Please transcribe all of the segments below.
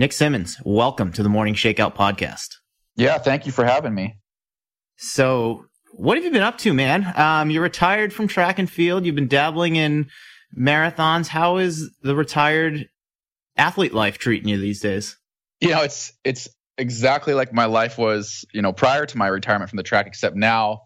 Nick Symmonds, welcome to the Morning Shakeout podcast. Yeah, thank you for having me. So, what have you been up to, man? Um, you're retired from track and field. You've been dabbling in marathons. How is the retired athlete life treating you these days? You know, it's it's exactly like my life was, you know, prior to my retirement from the track, except now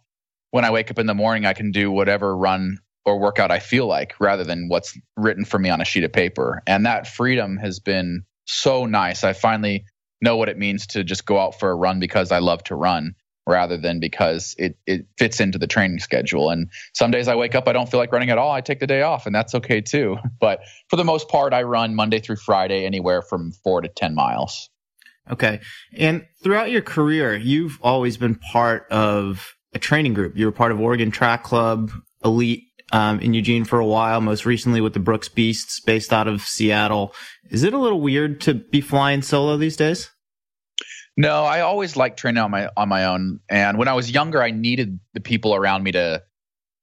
when I wake up in the morning, I can do whatever run or workout I feel like rather than what's written for me on a sheet of paper. And that freedom has been so nice. I finally know what it means to just go out for a run because I love to run rather than because it, it fits into the training schedule. And some days I wake up, I don't feel like running at all. I take the day off, and that's okay too. But for the most part, I run Monday through Friday, anywhere from four to 10 miles. Okay. And throughout your career, you've always been part of a training group. You were part of Oregon Track Club, Elite um, in Eugene for a while, most recently with the Brooks Beasts based out of Seattle. Is it a little weird to be flying solo these days? No, I always liked training on my on my own. And when I was younger, I needed the people around me to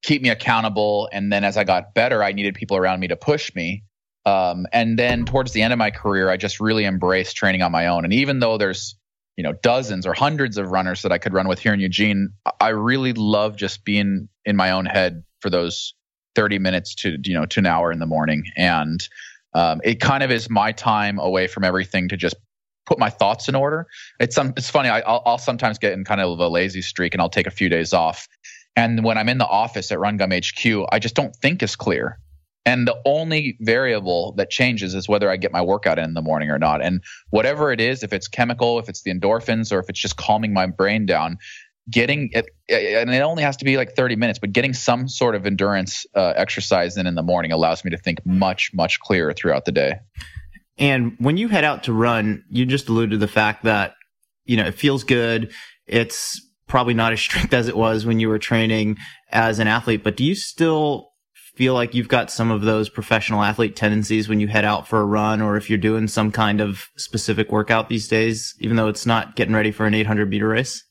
keep me accountable. And then as I got better, I needed people around me to push me. Um, and then towards the end of my career, I just really embraced training on my own. And even though there's you know dozens or hundreds of runners that I could run with here in Eugene, I really love just being in my own head for those 30 minutes to you know to an hour in the morning. And um, it kind of is my time away from everything to just put my thoughts in order. It's some it's funny I, will I'll sometimes get in kind of a lazy streak and i'll take a few days off. And when i'm in the office at run gum hq i just don't think as clear. And the only variable that changes is whether I get my workout in, in the morning or not. And whatever it is, if it's chemical, if it's the endorphins, or if it's just calming my brain down, getting it, and it only has to be like 30 minutes, but getting some sort of endurance uh, exercise in in the morning allows me to think much, much clearer throughout the day. And when you head out to run, you just alluded to the fact that, you know, it feels good. It's probably not as strict as it was when you were training as an athlete, but do you still feel like you've got some of those professional athlete tendencies when you head out for a run or if you're doing some kind of specific workout these days, even though it's not getting ready for an 800 meter race?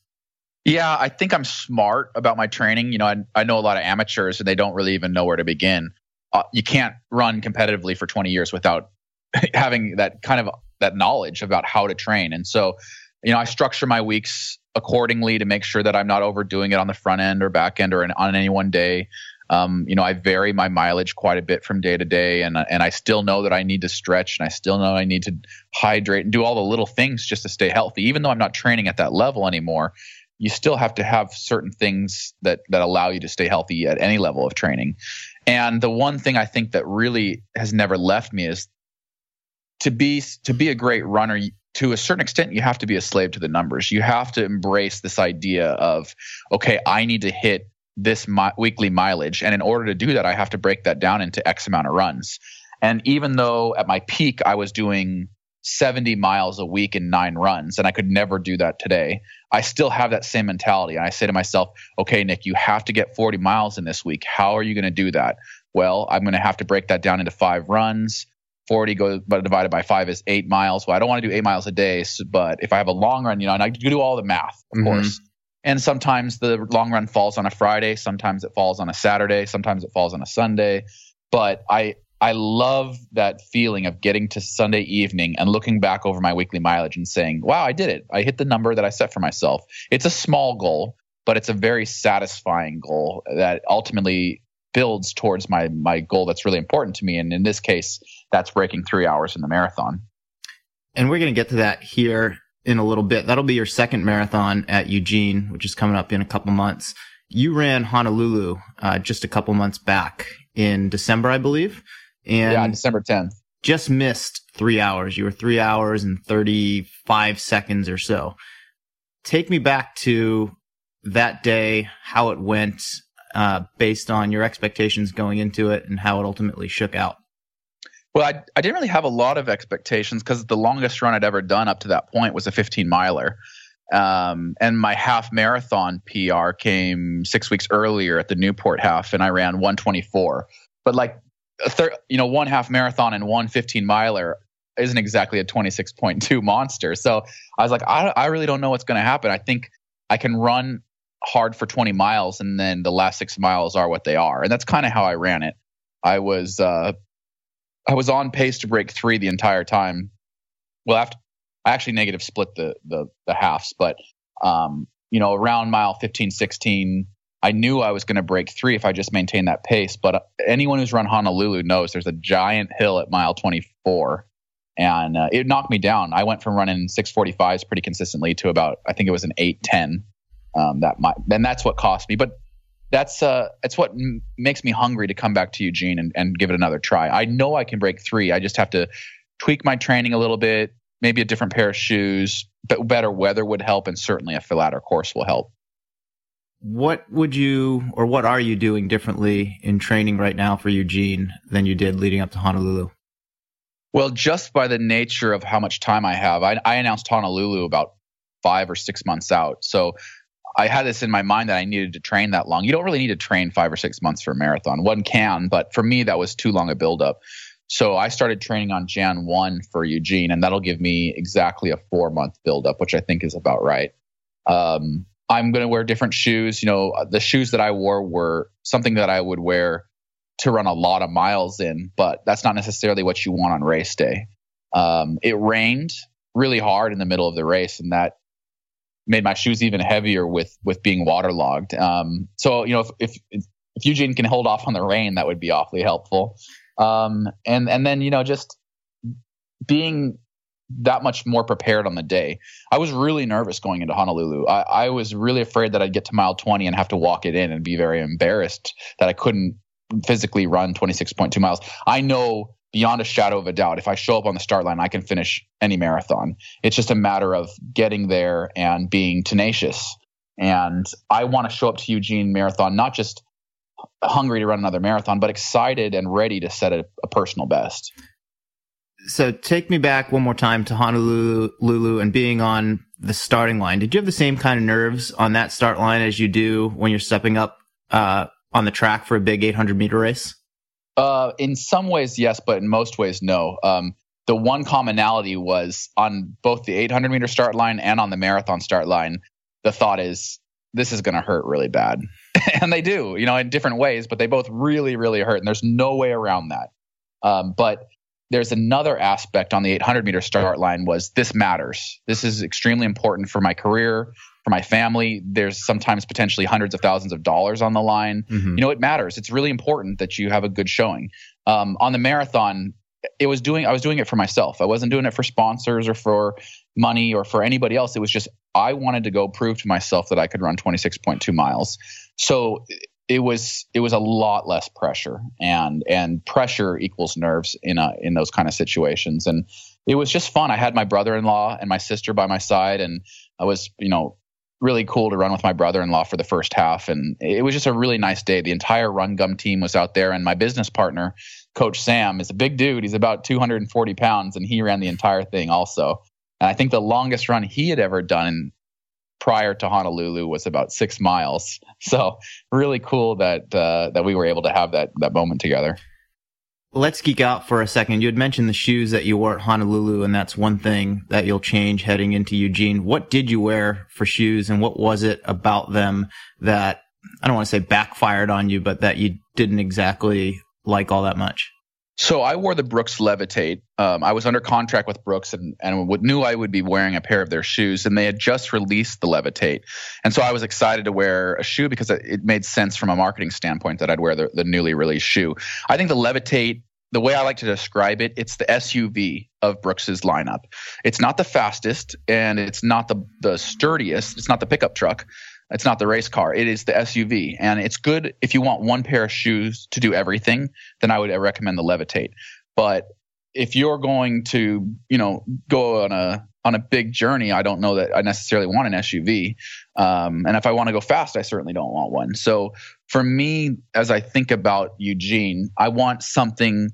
Yeah, I think I'm smart about my training. You know, I, I know a lot of amateurs and they don't really even know where to begin. Uh, you can't run competitively for 20 years without having that kind of that knowledge about how to train. And so, you know, I structure my weeks accordingly to make sure that I'm not overdoing it on the front end or back end or in, on any one day. Um, you know, I vary my mileage quite a bit from day to day, and and I still know that I need to stretch, and I still know I need to hydrate and do all the little things just to stay healthy. Even though I'm not training at that level anymore, you still have to have certain things that that allow you to stay healthy at any level of training. And the one thing I think that really has never left me is to be to be a great runner to a certain extent you have to be a slave to the numbers. You have to embrace this idea of okay, I need to hit this mi- weekly mileage and in order to do that I have to break that down into x amount of runs. And even though at my peak I was doing 70 miles a week in nine runs, and I could never do that today. I still have that same mentality. And I say to myself, okay, Nick, you have to get 40 miles in this week. How are you going to do that? Well, I'm going to have to break that down into five runs. 40 goes, but divided by five is eight miles. Well, I don't want to do eight miles a day, but if I have a long run, you know, and I do all the math, of mm-hmm. course. And sometimes the long run falls on a Friday, sometimes it falls on a Saturday, sometimes it falls on a Sunday. But I I love that feeling of getting to Sunday evening and looking back over my weekly mileage and saying, wow, I did it. I hit the number that I set for myself. It's a small goal, but it's a very satisfying goal that ultimately builds towards my my goal that's really important to me. And in this case, that's breaking three hours in the marathon. And we're going to get to that here in a little bit. That'll be your second marathon at Eugene, which is coming up in a couple months. You ran Honolulu uh, just a couple months back in December, I believe. And yeah, December 10th. Just missed three hours. You were three hours and 35 seconds or so. Take me back to that day, how it went, uh, based on your expectations going into it and how it ultimately shook out. Well, I, I didn't really have a lot of expectations because the longest run I'd ever done up to that point was a 15 miler. Um, and my half marathon PR came six weeks earlier at the Newport half, and I ran 124. But like thir- you know, one half marathon and one 15 miler isn't exactly a 26.2 monster. So I was like, I, I really don't know what's going to happen. I think I can run hard for 20 miles and then the last six miles are what they are. And that's kind of how I ran it. I was, uh, I was on pace to break three the entire time. Well, after, I actually negative split the the the halves, but um, you know, around mile 15, 16, I knew I was going to break three if I just maintained that pace. But uh, anyone who's run Honolulu knows there's a giant hill at mile 24, and uh, it knocked me down. I went from running 645s pretty consistently to about I think it was an 810. Um, that might, and that's what cost me. But that's uh, it's what m- makes me hungry to come back to Eugene and, and give it another try. I know I can break three. I just have to tweak my training a little bit, maybe a different pair of shoes, but better weather would help, and certainly a flatter course will help what would you or what are you doing differently in training right now for Eugene than you did leading up to Honolulu? Well, just by the nature of how much time I have, I, I announced Honolulu about five or six months out. So I had this in my mind that I needed to train that long. You don't really need to train five or six months for a marathon. One can, but for me, that was too long a buildup. So I started training on Jan 1 for Eugene, and that'll give me exactly a four month buildup, which I think is about right. Um, I'm going to wear different shoes. You know, the shoes that I wore were something that I would wear to run a lot of miles in, but that's not necessarily what you want on race day. Um, it rained really hard in the middle of the race, and that made my shoes even heavier with with being waterlogged. Um, so you know, if, if, if Eugene can hold off on the rain, that would be awfully helpful. Um, and and then you know, just being that much more prepared on the day. I was really nervous going into Honolulu. I, I, was really afraid that I'd get to mile 20 and have to walk it in and be very embarrassed that I couldn't physically run 26.2 miles. I know beyond a shadow of a doubt, if I show up on the start line, I can finish any marathon. It's just a matter of getting there and being tenacious. And I want to show up to Eugene Marathon, not just hungry to run another marathon, but excited and ready to set a, a personal best so take me back one more time to Honolulu and being on the starting line. Did you have the same kind of nerves on that start line as you do when you're stepping up uh, on the track for a big 800 meter race? Uh, in some ways, yes, but in most ways, no. Um, the one commonality was on both the 800 meter start line and on the marathon start line. The thought is this is going to hurt really bad, and they do, you know, in different ways, but they both really, really hurt, and there's no way around that. Um, but there's another aspect on the 800 meter start line was this matters. This is extremely important for my career, for my family. There's sometimes potentially hundreds of thousands of dollars on the line. Mm-hmm. You know, it matters. It's really important that you have a good showing. Um, on the marathon, it was doing. I was doing it for myself. I wasn't doing it for sponsors or for money or for anybody else. It was just I wanted to go prove to myself that I could run 26.2 miles. So it was it was a lot less pressure and and pressure equals nerves in a in those kind of situations. And it was just fun. I had my brother-in-law and my sister by my side and i was you know really cool to run with my brother-in-law for the first half. And it was just a really nice day. The entire run gum team was out there and my business partner coach sam is a big dude. He's about 240 pounds and he ran the entire thing also. And i think the longest run he had ever done prior to Honolulu was about six miles. So really cool that uh, that we were able to have that that moment together. Let's geek out for a second. You had mentioned the shoes that you wore at Honolulu, and that's one thing that you'll change heading into Eugene. What did you wear for shoes, and what was it about them that I don't want to say backfired on you, but that you didn't exactly like all that much? So I wore the Brooks Levitate. Um, I was under contract with Brooks and, and knew I would be wearing a pair of their shoes, and they had just released the Levitate. And so I was excited to wear a shoe because it made sense from a marketing standpoint that I'd wear the, the newly released shoe. I think the Levitate the way I like to describe it, it's the SUV of Brooks's lineup. It's not the fastest and it's not the the sturdiest. It's not the pickup truck, it's not the race car. It is the SUV. And it's good if you want one pair of shoes to do everything, then I would recommend the Levitate. But if you're going to, you know, go on a on a big journey, I don't know that I necessarily want an SUV. Um, and if I want to go fast, I certainly don't want one. So for me, as I think about Eugene, I want something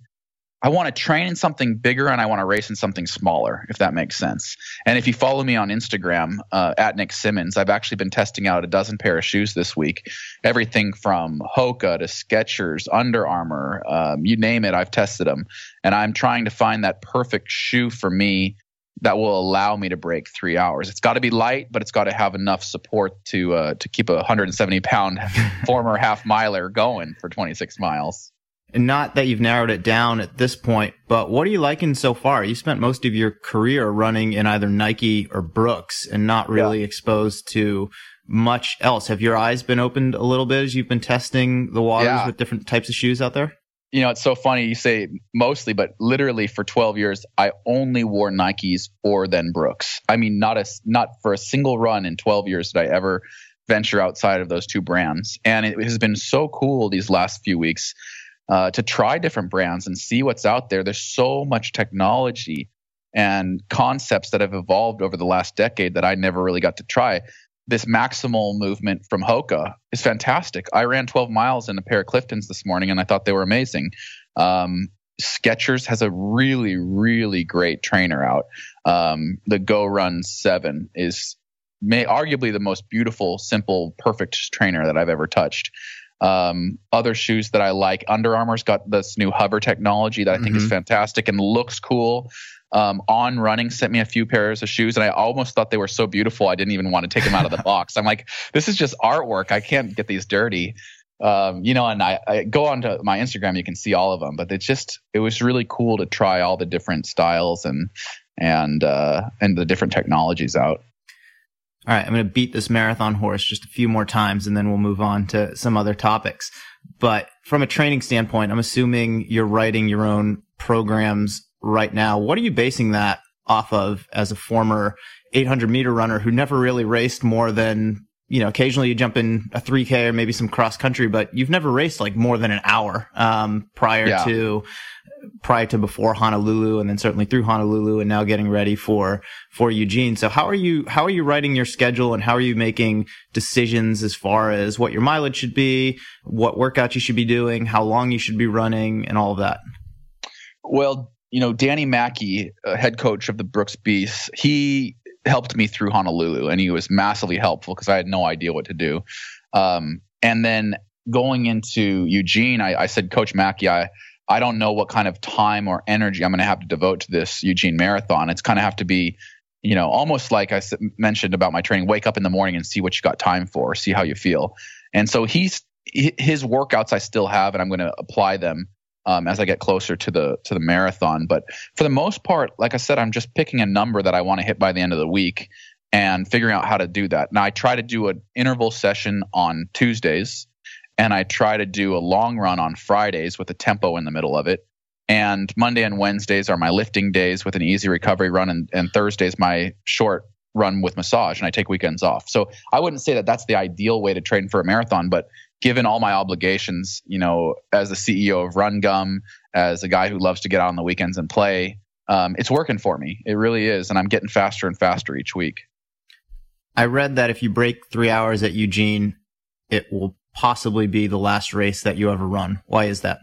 I want to train in something bigger and I want to race in something smaller, if that makes sense. And if you follow me on Instagram uh, at Nick Symmonds, I've actually been testing out a dozen pair of shoes this week. Everything from Hoka to Skechers, Under Armour, um, you name it, I've tested them. And I'm trying to find that perfect shoe for me that will allow me to break three hours. It's got to be light, but it's got to have enough support to uh, to keep a 170 pound former half miler going for 26 miles. And not that you've narrowed it down at this point, but what are you liking so far? You spent most of your career running in either Nike or Brooks and not really yeah. exposed to much else. Have your eyes been opened a little bit as you've been testing the waters yeah. with different types of shoes out there? You know, it's so funny you say mostly, but literally for 12 years, I only wore Nikes or then Brooks. I mean, not a, not for a single run in 12 years did I ever venture outside of those two brands. And it has been so cool these last few weeks uh, to try different brands and see what's out there. There's so much technology and concepts that have evolved over the last decade that I never really got to try. This maximal movement from Hoka is fantastic. I ran 12 miles in a pair of Cliftons this morning and I thought they were amazing. Um, Skechers has a really, really great trainer out. Um, the Go Run 7 is may arguably the most beautiful, simple, perfect trainer that I've ever touched. Um, other shoes that I like, Under Armour's got this new hover technology that I think mm-hmm. is fantastic and looks cool. Um, on running sent me a few pairs of shoes and I almost thought they were so beautiful I didn't even want to take them out of the box. I'm like, this is just artwork. I can't get these dirty. Um, you know, and I, I go onto my Instagram, you can see all of them, but it's just, it was really cool to try all the different styles and, and, uh, and the different technologies out. All right, I'm going to beat this marathon horse just a few more times and then we'll move on to some other topics. But from a training standpoint, I'm assuming you're writing your own programs right now. What are you basing that off of as a former 800 meter runner who never really raced more than, you know, occasionally you jump in a 3K or maybe some cross country, but you've never raced like more than an hour, um, prior yeah. to prior to before Honolulu and then certainly through Honolulu and now getting ready for for Eugene. So how are you how are you writing your schedule and how are you making decisions as far as what your mileage should be, what workouts you should be doing, how long you should be running and all of that? Well, you know, Danny Mackey, uh, head coach of the Brooks Beasts, he helped me through Honolulu and he was massively helpful because I had no idea what to do. Um, and then going into Eugene, I, I said, Coach Mackey, I I don't know what kind of time or energy I'm going to have to devote to this Eugene Marathon. It's kind of have to be, you know, almost like I mentioned about my training. Wake up in the morning and see what you got time for, see how you feel. And so he's his workouts I still have, and I'm going to apply them um, as I get closer to the to the marathon. But for the most part, like I said, I'm just picking a number that I want to hit by the end of the week and figuring out how to do that. Now I try to do an interval session on Tuesdays and I try to do a long run on Fridays with a tempo in the middle of it. And Monday and Wednesdays are my lifting days with an easy recovery run, and, and Thursdays my short run with massage, and I take weekends off. So I wouldn't say that that's the ideal way to train for a marathon, but given all my obligations, you know, as the CEO of Run Gum, as a guy who loves to get out on the weekends and play, um, it's working for me. It really is, and I'm getting faster and faster each week. I read that if you break three hours at Eugene, it will possibly be the last race that you ever run. Why is that?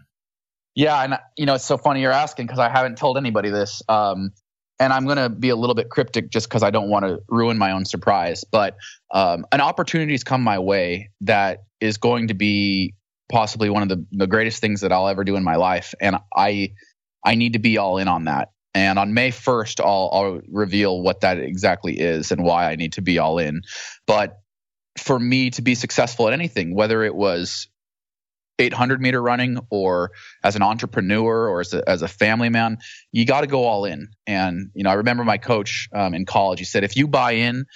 Yeah, and you know it's so funny you're asking because I haven't told anybody this, um, and I'm going to be a little bit cryptic just because I don't want to ruin my own surprise. But um, an opportunity's come my way that is going to be possibly one of the, the greatest things that I'll ever do in my life, and I I need to be all in on that. And on May 1st, I'll, I'll reveal what that exactly is and why I need to be all in. But for me to be successful at anything, whether it was 800 meter running or as an entrepreneur or as a, as a family man, you got to go all in. And, you know, I remember my coach um, in college, he said, if you buy in,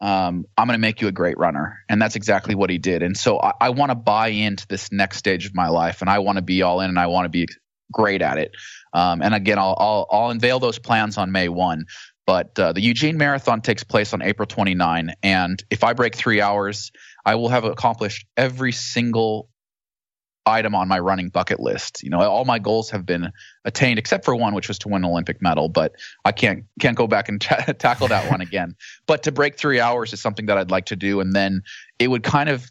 um, I'm going to make you a great runner. And that's exactly what he did. And so I, I want to buy into this next stage of my life and I want to be all in and I want to be great at it. Um, and again, I'll, I'll, I'll unveil those plans on May 1. But uh, the Eugene Marathon takes place on April 29, and if I break three hours, I will have accomplished every single item on my running bucket list. You know, all my goals have been attained except for one, which was to win an Olympic medal. But I can't can't go back and t- tackle that one again. But to break three hours is something that I'd like to do, and then it would kind of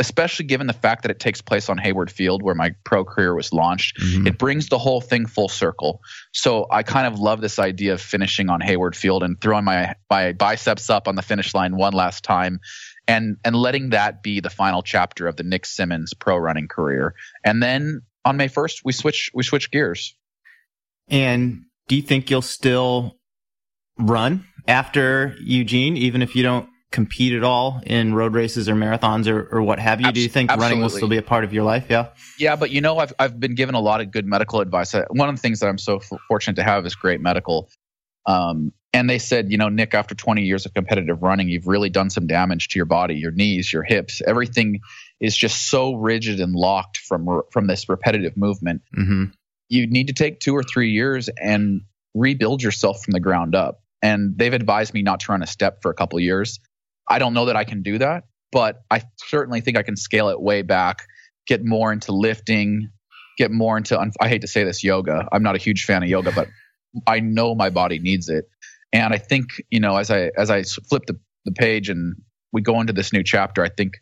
especially given the fact that it takes place on Hayward Field where my pro career was launched, mm-hmm. it brings the whole thing full circle. So I kind of love this idea of finishing on Hayward Field and throwing my my biceps up on the finish line one last time and and letting that be the final chapter of the Nick Symmonds pro running career. And then on May 1st we switch we switch gears. And do you think you'll still run after Eugene even if you don't compete at all in road races or marathons or, or what have you? Do you think absolutely. running will still be a part of your life? Yeah. Yeah, but you know, I've I've been given a lot of good medical advice. One of the things that I'm so fortunate to have is great medical. Um, and they said, you know, Nick, after 20 years of competitive running, you've really done some damage to your body, your knees, your hips. Everything is just so rigid and locked from from this repetitive movement. Mm-hmm. You need to take two or three years and rebuild yourself from the ground up. And they've advised me not to run a step for a couple years. I don't know that I can do that, but I certainly think I can scale it way back, get more into lifting, get more into, I hate to say this, yoga. I'm not a huge fan of yoga, but I know my body needs it. And I think, you know, as I, as I flip the, the page and we go into this new chapter, I think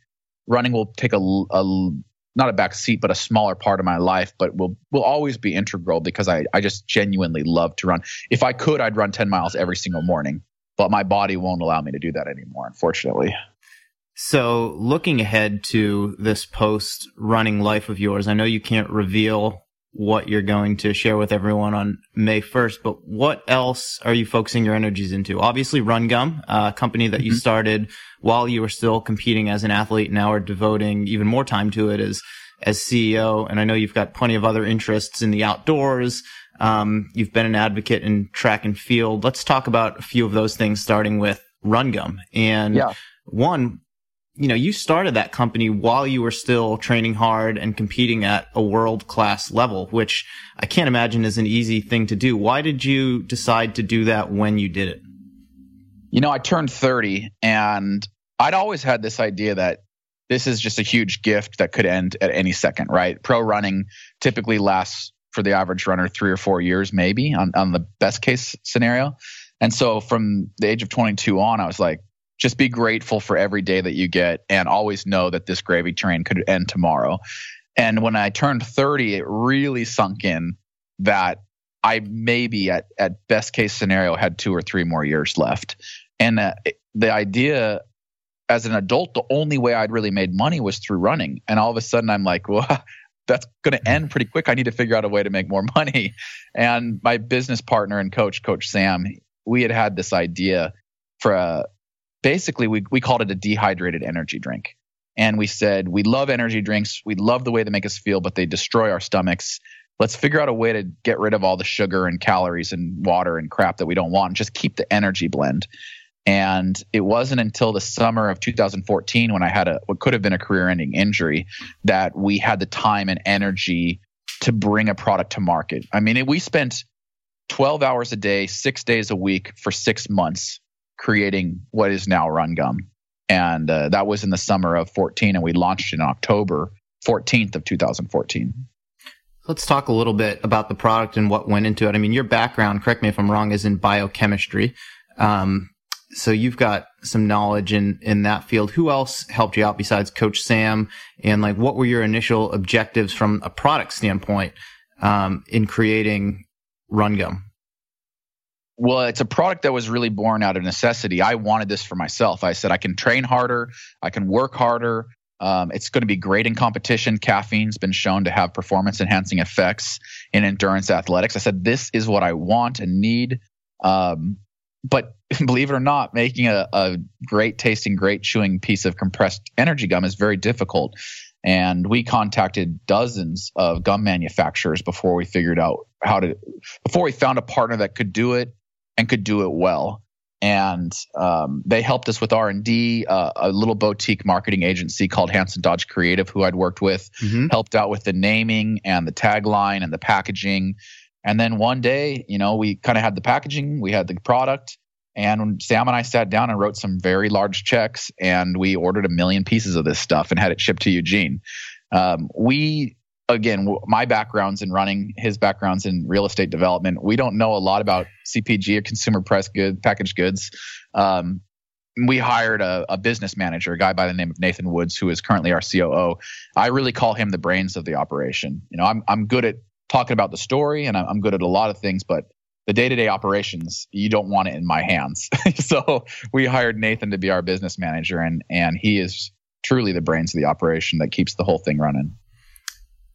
running will take a, a not a back seat, but a smaller part of my life, but will will always be integral because I, I just genuinely love to run. If I could, I'd run 10 miles every single morning but my body won't allow me to do that anymore, unfortunately. So, looking ahead to this post running life of yours, I know you can't reveal what you're going to share with everyone on May 1st, but what else are you focusing your energies into? Obviously, Run Gum, a company that mm-hmm. you started while you were still competing as an athlete, now are devoting even more time to it as as CEO. And I know you've got plenty of other interests in the outdoors, um, you've been an advocate in track and field. Let's talk about a few of those things, starting with RunGum. And yeah. one, you know, you started that company while you were still training hard and competing at a world class level, which I can't imagine is an easy thing to do. Why did you decide to do that when you did it? You know, I turned 30 and I'd always had this idea that this is just a huge gift that could end at any second, right? Pro running typically lasts for the average runner three or four years, maybe on, on the best case scenario. And so from the age of 22 on, I was like, just be grateful for every day that you get and always know that this gravy train could end tomorrow. And when I turned 30, it really sunk in that I maybe at, at best case scenario had two or three more years left. And uh, the idea as an adult, the only way I'd really made money was through running. And all of a sudden I'm like, well, that's going to end pretty quick. I need to figure out a way to make more money. And my business partner and coach, Coach Sam, we had had this idea for a, basically we, we called it a dehydrated energy drink. And we said, we love energy drinks. We love the way they make us feel, but they destroy our stomachs. Let's figure out a way to get rid of all the sugar and calories and water and crap that we don't want and just keep the energy blend. And it wasn't until the summer of 2014 when I had a what could have been a career-ending injury that we had the time and energy to bring a product to market. I mean, we spent 12 hours a day, 6 days a week for 6 months creating what is now Run Gum. And uh, that was in the summer of 14 and we launched in October 14th of 2014. Let's talk a little bit about the product and what went into it. I mean, your background, correct me if I'm wrong, is in biochemistry. Um, so you've got some knowledge in in that field. Who else helped you out besides Coach Sam? And like, what were your initial objectives from a product standpoint um, in creating RunGum? Well, it's a product that was really born out of necessity. I wanted this for myself. I said I can train harder, I can work harder. Um, it's going to be great in competition. Caffeine's been shown to have performance enhancing effects in endurance athletics. I said this is what I want and need. Um, but believe it or not, making a, a great tasting, great chewing piece of compressed energy gum is very difficult. And we contacted dozens of gum manufacturers before we figured out how to, before we found a partner that could do it and could do it well. And um, they helped us with R and D. Uh, a little boutique marketing agency called Hanson Dodge Creative, who I'd worked with, mm-hmm. helped out with the naming and the tagline and the packaging. And then one day, you know, we kind of had the packaging, we had the product, and Sam and I sat down and wrote some very large checks, and we ordered a million pieces of this stuff and had it shipped to Eugene. Um, we, again, my background's in running, his background's in real estate development. We don't know a lot about CPG or consumer press good packaged goods. Um, we hired a, a, business manager, a guy by the name of Nathan Woods, who is currently our COO. I really call him the brains of the operation. You know, I'm I'm good at talking about the story, and I'm good at a lot of things, but the day-to-day operations you don't want it in my hands so we hired nathan to be our business manager and and he is truly the brains of the operation that keeps the whole thing running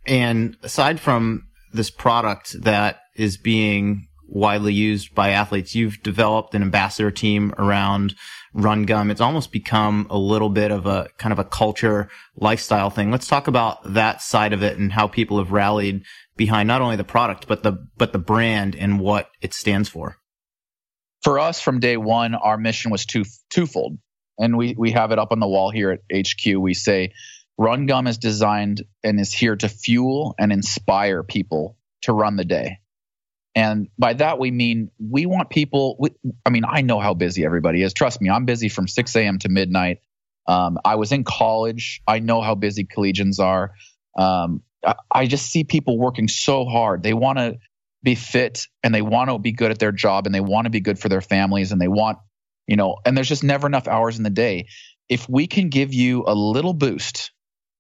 and aside from this product that is being widely used by athletes. You've developed an ambassador team around Run Gum. It's almost become a little bit of a kind of a culture lifestyle thing. Let's talk about that side of it and how people have rallied behind not only the product, but the, but the brand and what it stands for. For us from day one, our mission was two, twofold. And we, we have it up on the wall here at HQ. We say, Run Gum is designed and is here to fuel and inspire people to run the day. And by that, we mean we want people. We, I mean, I know how busy everybody is. Trust me, I'm busy from 6 a.m. to midnight. Um, I was in college. I know how busy collegians are. Um, I, I just see people working so hard. They want to be fit and they want to be good at their job and they want to be good for their families and they want, you know, and there's just never enough hours in the day. If we can give you a little boost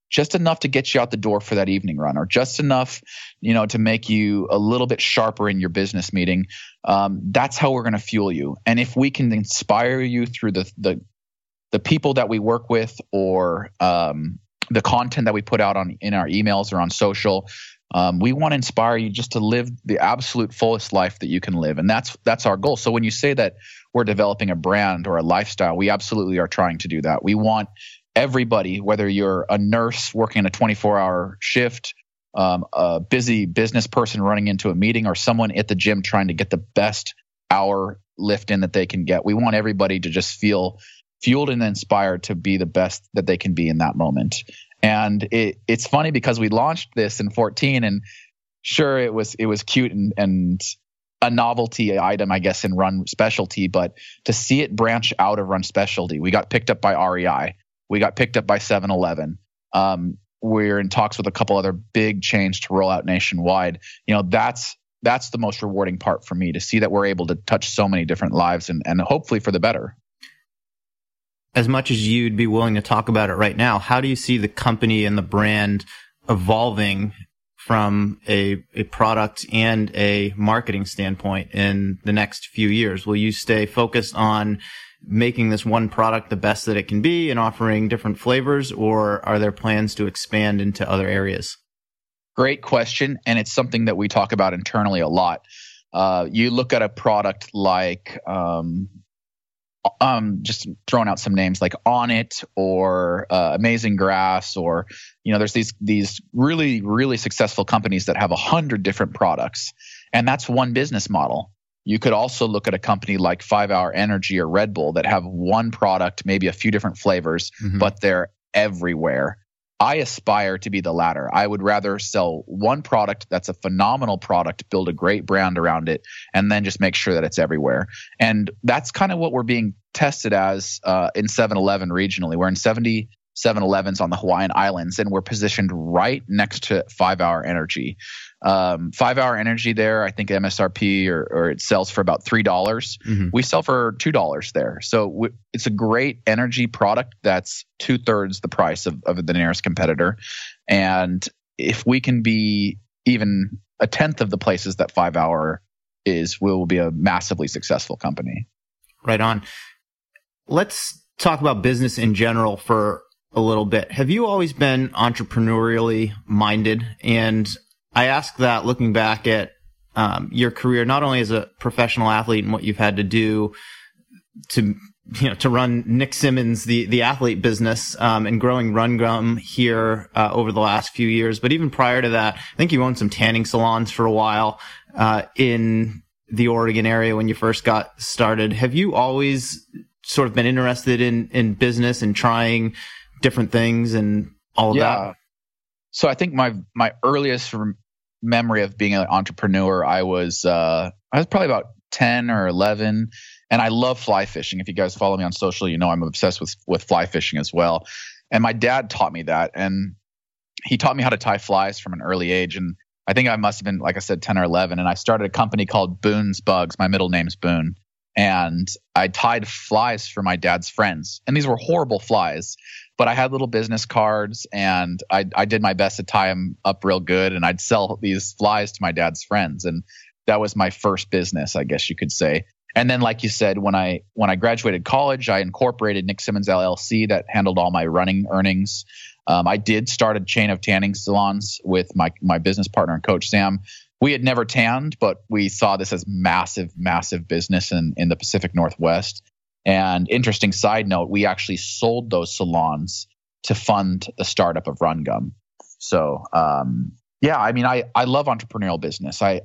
just enough to get you out the door for that evening run or just enough you know to make you a little bit sharper in your business meeting um, that's how we're going to fuel you. And if we can inspire you through the the, the people that we work with or um, the content that we put out on in our emails or on social um, we want to inspire you just to live the absolute fullest life that you can live. And that's that's our goal. So when you say that we're developing a brand or a lifestyle we absolutely are trying to do that. We want everybody, whether you're a nurse working a 24 hour shift, um, a busy business person running into a meeting, or someone at the gym trying to get the best hour lift in that they can get. We want everybody to just feel fueled and inspired to be the best that they can be in that moment. And it, it's funny because we launched this in 14 and sure it was it was cute and, and a novelty item, I guess, in run specialty, but to see it branch out of run specialty, we got picked up by REI. We got picked up by 7 Eleven. Um, we're in talks with a couple other big chains to roll out nationwide. You know, that's that's the most rewarding part for me to see that we're able to touch so many different lives and, and hopefully for the better. As much as you'd be willing to talk about it right now, how do you see the company and the brand evolving from a, a product and a marketing standpoint in the next few years? Will you stay focused on making this one product the best that it can be and offering different flavors, or are there plans to expand into other areas? Great question. And it's something that we talk about internally a lot. Uh, you look at a product like, um, um, just throwing out some names like Onnit or uh, Amazing Grass, or you know, there's these these really really successful companies that have a hundred different products, and that's one business model. You could also look at a company like Five Hour Energy or Red Bull that have one product, maybe a few different flavors, mm-hmm. but they're everywhere. I aspire to be the latter. I would rather sell one product that's a phenomenal product, build a great brand around it, and then just make sure that it's everywhere. And that's kind of what we're being tested as uh, in 7 Eleven regionally. We're in 70 7 Elevens on the Hawaiian Islands, and we're positioned right next to Five Hour Energy. Um, five hour energy there, I think MSRP or, or it sells for about 3. dollars mm-hmm. We sell for $2 there. So w- it's a great energy product that's two thirds the price of, of the nearest competitor. And if we can be even a tenth of the places that five hour is, we will be a massively successful company. Right on. Let's talk about business in general for a little bit. Have you always been entrepreneurially minded? And I ask that looking back at um, your career, not only as a professional athlete and what you've had to do to you know to run Nick Symmonds the the athlete business um, and growing Run Gum here uh, over the last few years, but even prior to that, I think you owned some tanning salons for a while uh, in the Oregon area when you first got started. Have you always sort of been interested in in business and trying different things and all of yeah. that? So I think my my earliest memory of being an entrepreneur, I was uh, I was probably about ten or eleven, and I love fly fishing. If you guys follow me on social, you know I'm obsessed with with fly fishing as well. And my dad taught me that, and he taught me how to tie flies from an early age. And I think I must have been, like I said, ten or eleven. And I started a company called Boone's Bugs. My middle name's Boone. And I tied flies for my dad's friends. And these were horrible flies but I had little business cards and I, I did my best to tie them up real good and I'd sell these flies to my dad's friends. And that was my first business, I guess you could say. And then, like you said, when I when I graduated college, I incorporated Nick Symmonds LLC that handled all my running earnings. Um, I did start a chain of tanning salons with my my business partner and coach Sam. we had never tanned, but we saw this as massive, massive business in, in the Pacific Northwest. And interesting side note, we actually sold those salons to fund the startup of Run Gum. So um, yeah, I mean, I I love entrepreneurial business. I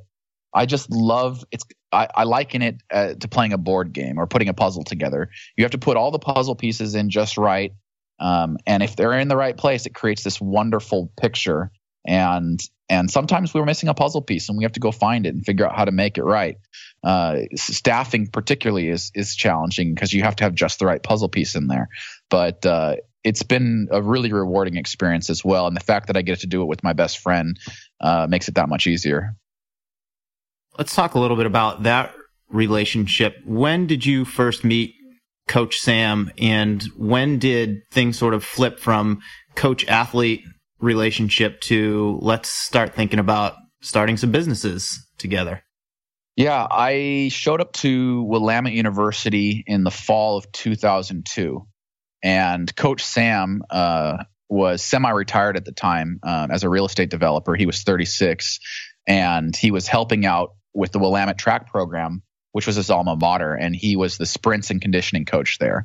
I just love it's. I, I liken it uh, to playing a board game or putting a puzzle together. You have to put all the puzzle pieces in just right, um, and if they're in the right place, it creates this wonderful picture. And and sometimes we're missing a puzzle piece, and we have to go find it and figure out how to make it right. Uh, staffing, particularly, is is challenging because you have to have just the right puzzle piece in there. But uh, it's been a really rewarding experience as well, and the fact that I get to do it with my best friend uh, makes it that much easier. Let's talk a little bit about that relationship. When did you first meet Coach Sam, and when did things sort of flip from coach athlete relationship to let's start thinking about starting some businesses together? Yeah, I showed up to Willamette University in the fall of 2002, and Coach Sam uh, was semi-retired at the time uh, as a real estate developer. He was 36, and he was helping out with the Willamette track program, which was his alma mater, and he was the sprints and conditioning coach there.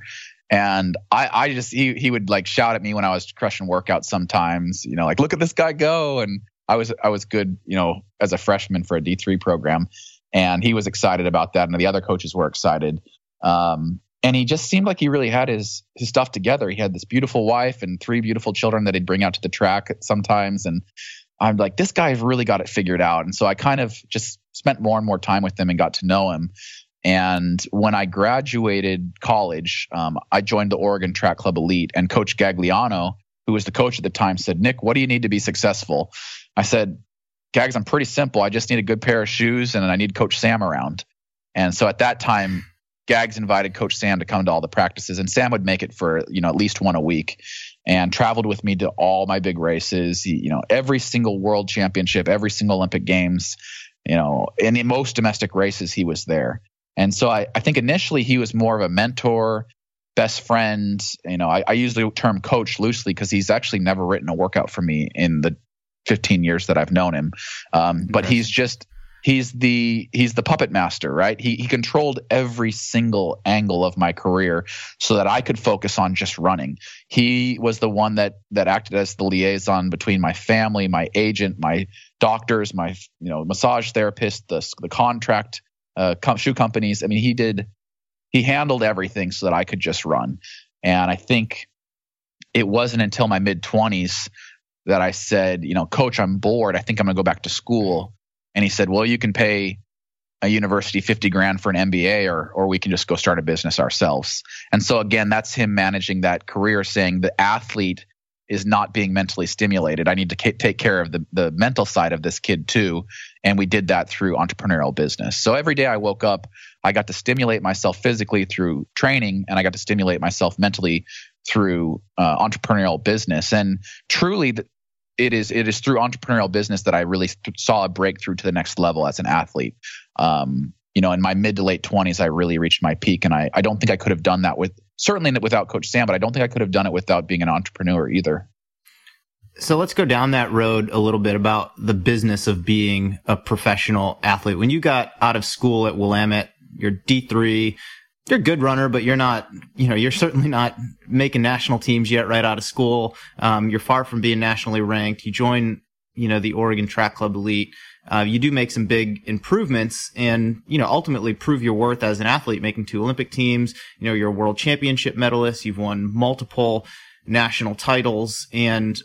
And I, I just he he would like shout at me when I was crushing workouts sometimes, you know, like look at this guy go. And I was I was good, you know, as a freshman for a D three program, and he was excited about that, and the other coaches were excited. Um, and he just seemed like he really had his his stuff together. He had this beautiful wife and three beautiful children that he'd bring out to the track sometimes, and I'm like, this guy's really got it figured out. And so I kind of just spent more and more time with him and got to know him. And when I graduated college, um, I joined the Oregon Track Club Elite. And Coach Gagliano, who was the coach at the time, said, Nick, what do you need to be successful? I said, Gags, I'm pretty simple. I just need a good pair of shoes and I need Coach Sam around. And so at that time, Gags invited Coach Sam to come to all the practices, and Sam would make it for you know at least one a week and traveled with me to all my big races, you know, every single world championship, every single Olympic games, you know, and in most domestic races, he was there. And so I, I think initially he was more of a mentor, best friend. You know, I, I use the term coach loosely because he's actually never written a workout for me in the 15 years that I've known him. Um, but he's just he's the he's the puppet master right he, he controlled every single angle of my career so that i could focus on just running he was the one that that acted as the liaison between my family my agent my doctors my you know massage therapist the, the contract uh, shoe companies. I mean he did he handled everything so that i could just run. And i think it wasn't until my mid 20s that i said you know coach i'm bored. I think i'm going to go back to school. And he said, well, you can pay a university 50 grand for an MBA or or we can just go start a business ourselves. And so again, that's him managing that career saying the athlete is not being mentally stimulated. I need to take care of the the mental side of this kid too, and we did that through entrepreneurial business. So every day I woke up, I got to stimulate myself physically through training and I got to stimulate myself mentally through uh, entrepreneurial business. And truly, it is it is through entrepreneurial business that I really saw a breakthrough to the next level as an athlete. Um, you know, in my mid to late twenties, I really reached my peak, and I I don't think I could have done that with certainly without Coach Sam, but I don't think I could have done it without being an entrepreneur either. So let's go down that road a little bit about the business of being a professional athlete. When you got out of school at Willamette, you're D3, you're a good runner, but you're not, you know, you're certainly not making national teams yet right out of school. Um, you're far from being nationally ranked. You join, you know, the Oregon Track Club Elite. Uh, you do make some big improvements and, you know, ultimately prove your worth as an athlete, making two Olympic teams. You know, you're a world championship medalist. You've won multiple national titles. And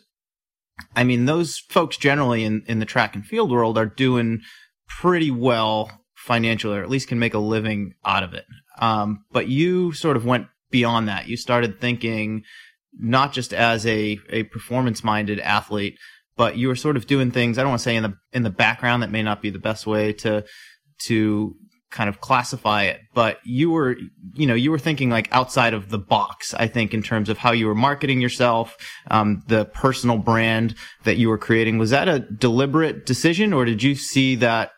I mean, those folks generally in, in the track and field world are doing pretty well financially, or at least can make a living out of it. Um, but you sort of went beyond that. You started thinking not just as a, a performance minded athlete, but you were sort of doing things, I don't want to say in the, in the background that may not be the best way to, to kind of classify it, but you were, you know, you were thinking like outside of the box, I think, in terms of how you were marketing yourself, um, the personal brand that you were creating. Was that a deliberate decision or did you see that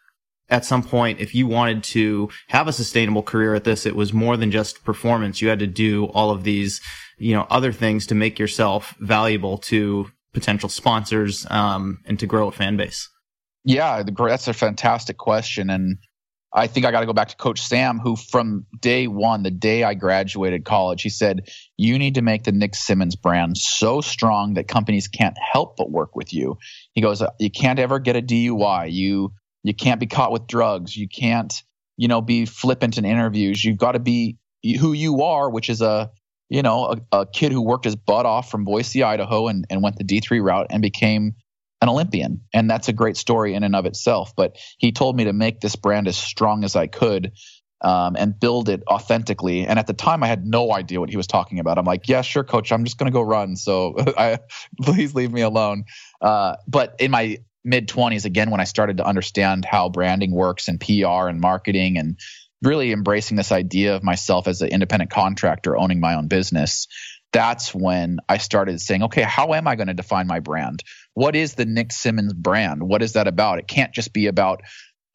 at some point, if you wanted to have a sustainable career at this, it was more than just performance. You had to do all of these, you know, other things to make yourself valuable to potential sponsors, um, and to grow a fan base. Yeah, that's a fantastic question. And I think I got to go back to Coach Sam, who from day one, the day I graduated college, he said, You need to make the Nick Symmonds brand so strong that companies can't help but work with you. He goes, uh, You can't ever get a DUI. You you can't be caught with drugs. You can't, you know, be flippant in interviews. You've got to be who you are, which is a you know, a, a, kid who worked his butt off from Boise, Idaho, and, and went the D3 route and became an Olympian. And that's a great story in and of itself. But he told me to make this brand as strong as I could um, and build it authentically. And at the time, I had no idea what he was talking about. I'm like, yeah, sure, coach, I'm just going to go run. So I, please leave me alone. Uh, but in my mid 20s, again, when I started to understand how branding works and PR and marketing and really embracing this idea of myself as an independent contractor owning my own business, that's when I started saying, okay, how am I going to define my brand? What is the Nick Symmonds brand? What is that about? It can't just be about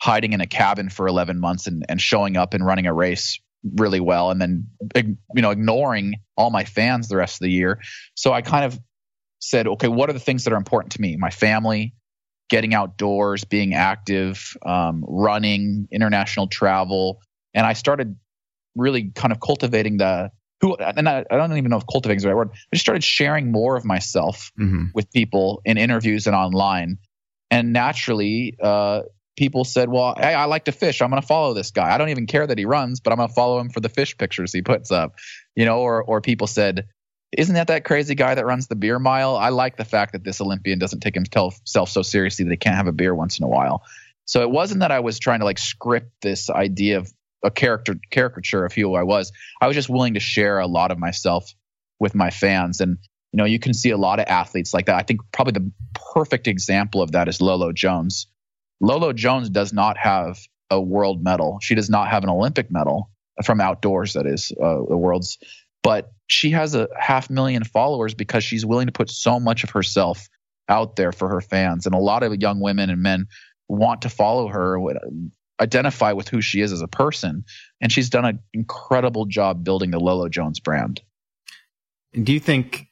hiding in a cabin for 11 months and, and showing up and running a race really well and then you know ignoring all my fans the rest of the year so i kind of said okay what are the things that are important to me my family getting outdoors being active um, running international travel and i started really kind of cultivating the who and I, I, don't even know if cultivating is the right word. I just started sharing more of myself mm-hmm. with people in interviews and online, and naturally, uh, people said, "Well, hey, I like to fish. I'm going to follow this guy. I don't even care that he runs, but I'm going to follow him for the fish pictures he puts up." You know, or or people said, "Isn't that that crazy guy that runs the beer mile? I like the fact that this Olympian doesn't take himself so seriously that he can't have a beer once in a while." So it wasn't that I was trying to like script this idea of a character caricature of who I was. I was just willing to share a lot of myself with my fans. And, you know, you can see a lot of athletes like that. I think probably the perfect example of that is Lolo Jones. Lolo Jones does not have a world medal. She does not have an Olympic medal from outdoors, that is, uh, the world's. But she has a half million followers because she's willing to put so much of herself out there for her fans. And a lot of young women and men want to follow her identify with who she is as a person. And she's done an incredible job building the Lolo Jones brand. Do you think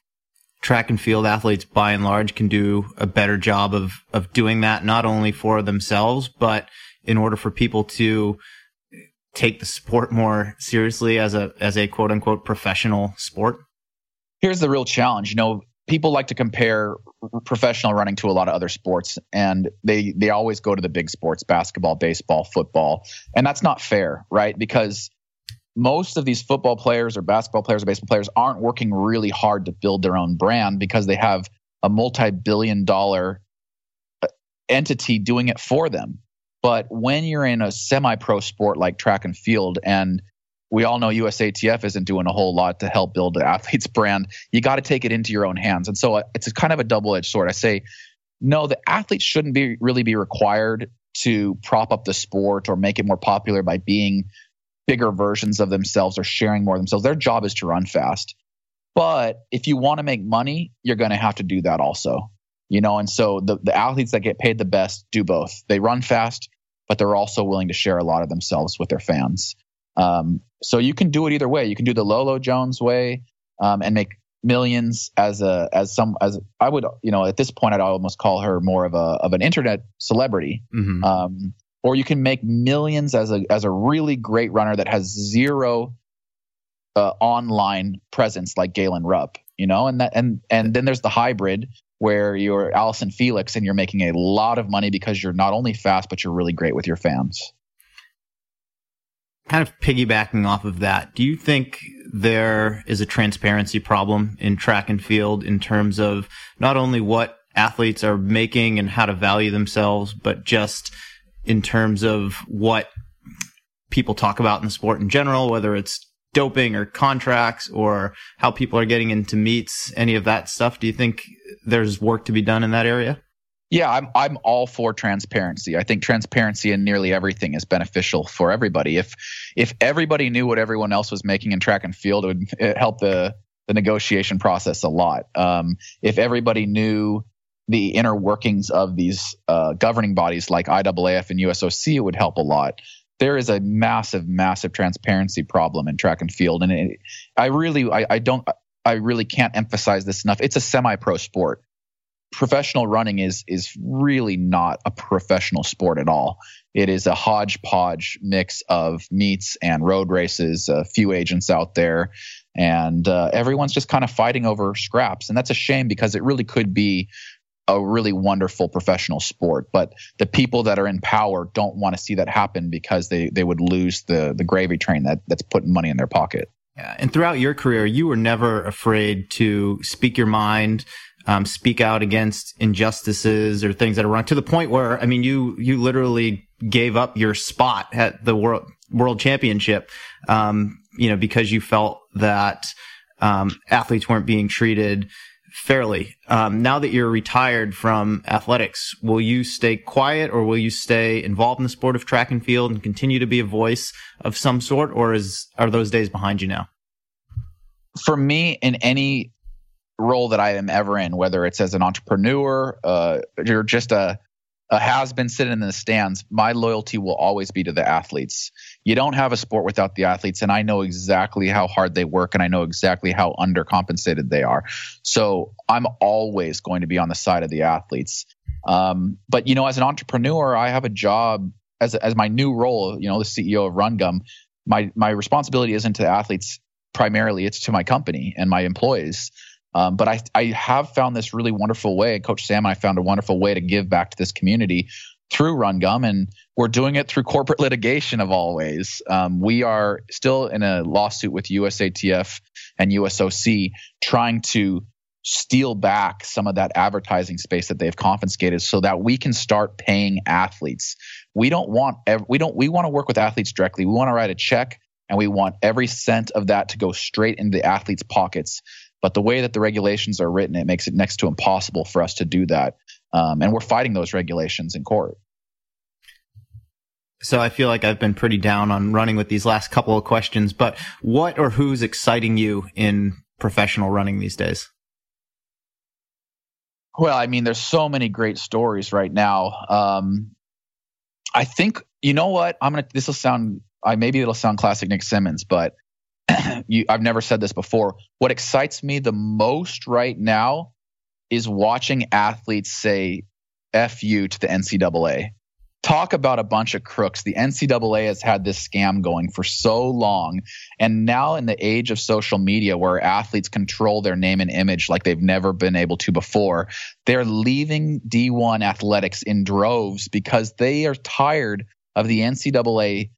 track and field athletes by and large can do a better job of, of doing that, not only for themselves, but in order for people to take the sport more seriously as a, as a quote unquote professional sport? Here's the real challenge. You know, people like to compare professional running to a lot of other sports and they they always go to the big sports basketball baseball football and that's not fair right? Because most of these football players or basketball players or baseball players aren't working really hard to build their own brand because they have a multi-billion dollar uh, entity doing it for them. But when you're in a semi-pro sport like track and field and we all know USATF isn't doing a whole lot to help build the athlete's brand. You got to take it into your own hands. And so uh, it's kind of a double edged sword. I say, no, the athletes shouldn't be really be required to prop up the sport or make it more popular by being bigger versions of themselves or sharing more of themselves. Their job is to run fast. But if you want to make money, you're going to have to do that also. You know, and so the, the athletes that get paid the best do both. They run fast, but they're also willing to share a lot of themselves with their fans. Um, so you can do it either way. You can do the Lolo Jones way um, and make millions as a as some as I would you know at this point I'd almost call her more of a of an internet celebrity. Mm-hmm. Um, or you can make millions as a as a really great runner that has zero uh, online presence like Galen Rupp, you know, and that and and then there's the hybrid where you're Allyson Felix and you're making a lot of money because you're not only fast but you're really great with your fans kind of piggybacking off of that, do you think there is a transparency problem in track and field in terms of not only what athletes are making and how to value themselves, but just in terms of what people talk about in the sport in general, whether it's doping or contracts or how people are getting into meets, any of that stuff? Do you think there's work to be done in that area? Yeah, I'm I'm all for transparency. I think transparency in nearly everything is beneficial for everybody. If if everybody knew what everyone else was making in track and field, it would help the the negotiation process a lot. Um, if everybody knew the inner workings of these uh, governing bodies like IAAF and USOC, it would help a lot. There is a massive, massive transparency problem in track and field, and it, I really, I, I don't, I really can't emphasize this enough. It's a semi-pro sport professional running is is really not a professional sport at all. It is a hodgepodge mix of meets and road races, a few agents out there, and uh, everyone's just kind of fighting over scraps. And that's a shame because it really could be a really wonderful professional sport. But the people that are in power don't want to see that happen because they they would lose the the gravy train that that's putting money in their pocket. Yeah, and throughout your career, you were never afraid to speak your mind, um, speak out against injustices or things that are wrong. To the point where, I mean, you you literally gave up your spot at the world world championship, um, you know, because you felt that um, athletes weren't being treated fairly. Um, now that you're retired from athletics, will you stay quiet or will you stay involved in the sport of track and field and continue to be a voice of some sort, or is are those days behind you now? For me, in any role that I am ever in, whether it's as an entrepreneur, uh, you're just a a has been sitting in the stands, my loyalty will always be to the athletes. You don't have a sport without the athletes, and I know exactly how hard they work and I know exactly how undercompensated they are. So I'm always going to be on the side of the athletes. Um, but you know, as an entrepreneur, I have a job as as my new role. You know, the CEO of RunGum. My my responsibility isn't to the athletes primarily; it's to my company and my employees. Um, but I, I have found this really wonderful way. Coach Sam and I found a wonderful way to give back to this community through Run Gum, and we're doing it through corporate litigation of all ways. Um, we are still in a lawsuit with USATF and USOC trying to steal back some of that advertising space that they've confiscated so that we can start paying athletes. We don't want we don't we want to work with athletes directly. We want to write a check and we want every cent of that to go straight into the athletes' pockets. But the way that the regulations are written, it makes it next to impossible for us to do that. Um, and we're fighting those regulations in court. So I feel like I've been pretty down on running with these last couple of questions, but what or who's exciting you in professional running these days? Well, I mean, there's so many great stories right now. Um, I think you know what I'm gonna. This will sound. I maybe it'll sound classic Nick Symmonds, but you, I've never said this before. What excites me the most right now is watching athletes say "f you" to the NCAA. Talk about a bunch of crooks. The NCAA has had this scam going for so long, and now in the age of social media, where athletes control their name and image like they've never been able to before, they're leaving D1 athletics in droves because they are tired of the NCAA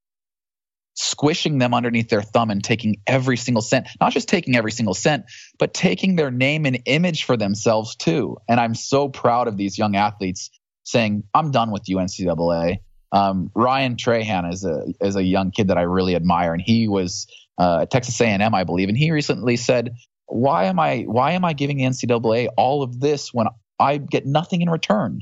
squishing them underneath their thumb and taking every single cent, not just taking every single cent, but taking their name and image for themselves too. And I'm so proud of these young athletes saying, I'm done with you, NCAA. Um, Ryan Trahan is a is a young kid that I really admire, and he was uh, at Texas A&M, I believe, and he recently said, "Why am I why am I giving the NCAA all of this when I get nothing in return?"